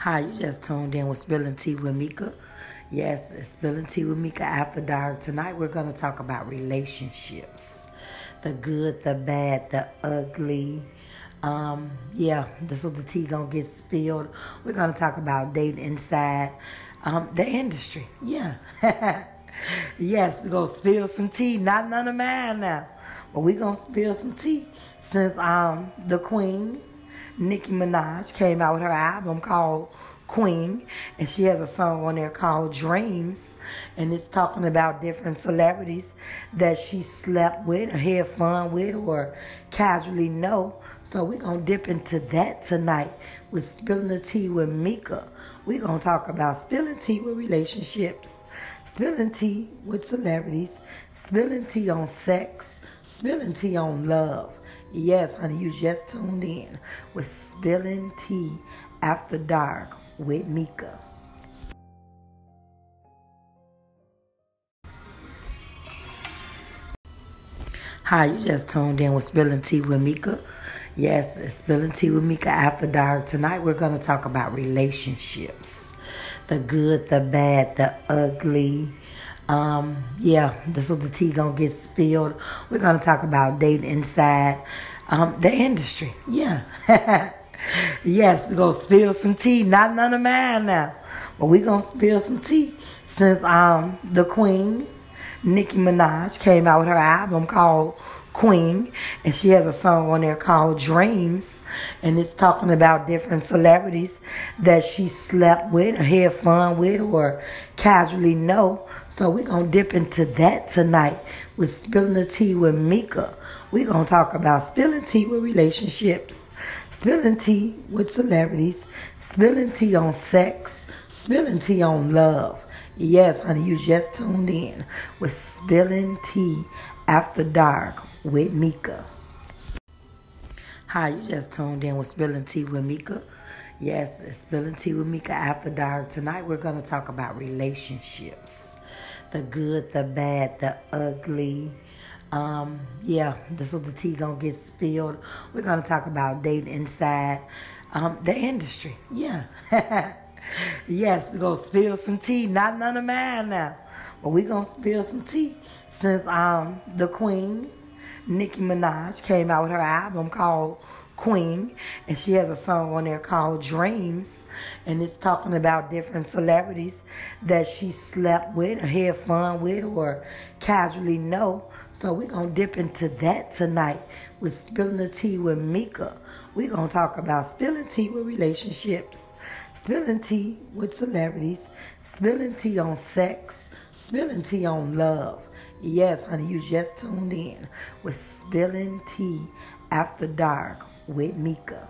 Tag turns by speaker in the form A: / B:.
A: Hi, you just tuned in with Spilling Tea with Mika. Yes, it's Spilling Tea with Mika after dark. Tonight we're going to talk about relationships the good, the bad, the ugly. Um, yeah, this is the tea gonna get spilled. We're gonna talk about dating inside um, the industry. Yeah. yes, we're gonna spill some tea. Not none of mine now. But we're gonna spill some tea since I'm the queen Nicki Minaj came out with her album called Queen, and she has a song on there called Dreams, and it's talking about different celebrities that she slept with or had fun with or casually know. So we're gonna dip into that tonight with spilling the tea with Mika. We're gonna talk about spilling tea with relationships, spilling tea with celebrities, spilling tea on sex, spilling tea on love. Yes, honey, you just tuned in with Spilling Tea After Dark with Mika. Hi, you just tuned in with Spilling Tea with Mika. Yes, it's Spilling Tea with Mika After Dark. Tonight we're going to talk about relationships the good, the bad, the ugly um, yeah, this is the tea gonna get spilled. We're gonna talk about dating inside um, the industry. Yeah. yes, we're gonna spill some tea. Not none of mine now. But we're gonna spill some tea since um the queen, Nicki Minaj, came out with her album called Queen, and she has a song on there called Dreams, and it's talking about different celebrities that she slept with or had fun with or casually know. So we're gonna dip into that tonight with spilling the tea with Mika. We're gonna talk about spilling tea with relationships, spilling tea with celebrities, spilling tea on sex, spilling tea on love. Yes, honey, you just tuned in with spilling tea after dark with Mika. Hi, you just tuned in with Spilling Tea with Mika. Yes, it's Spilling Tea with Mika after dark. Tonight we're going to talk about relationships the good, the bad, the ugly. Um, yeah, this is the tea gonna get spilled. We're gonna talk about dating inside um, the industry. Yeah. yes, we're gonna spill some tea. Not none of mine now. But we're gonna spill some tea since I'm the queen Nicki Minaj came out with her album called Queen, and she has a song on there called Dreams, and it's talking about different celebrities that she slept with or had fun with or casually know. So we're gonna dip into that tonight with spilling the tea with Mika. We're gonna talk about spilling tea with relationships, spilling tea with celebrities, spilling tea on sex, spilling tea on love. Yes, honey, you just tuned in with Spilling Tea After Dark with Mika.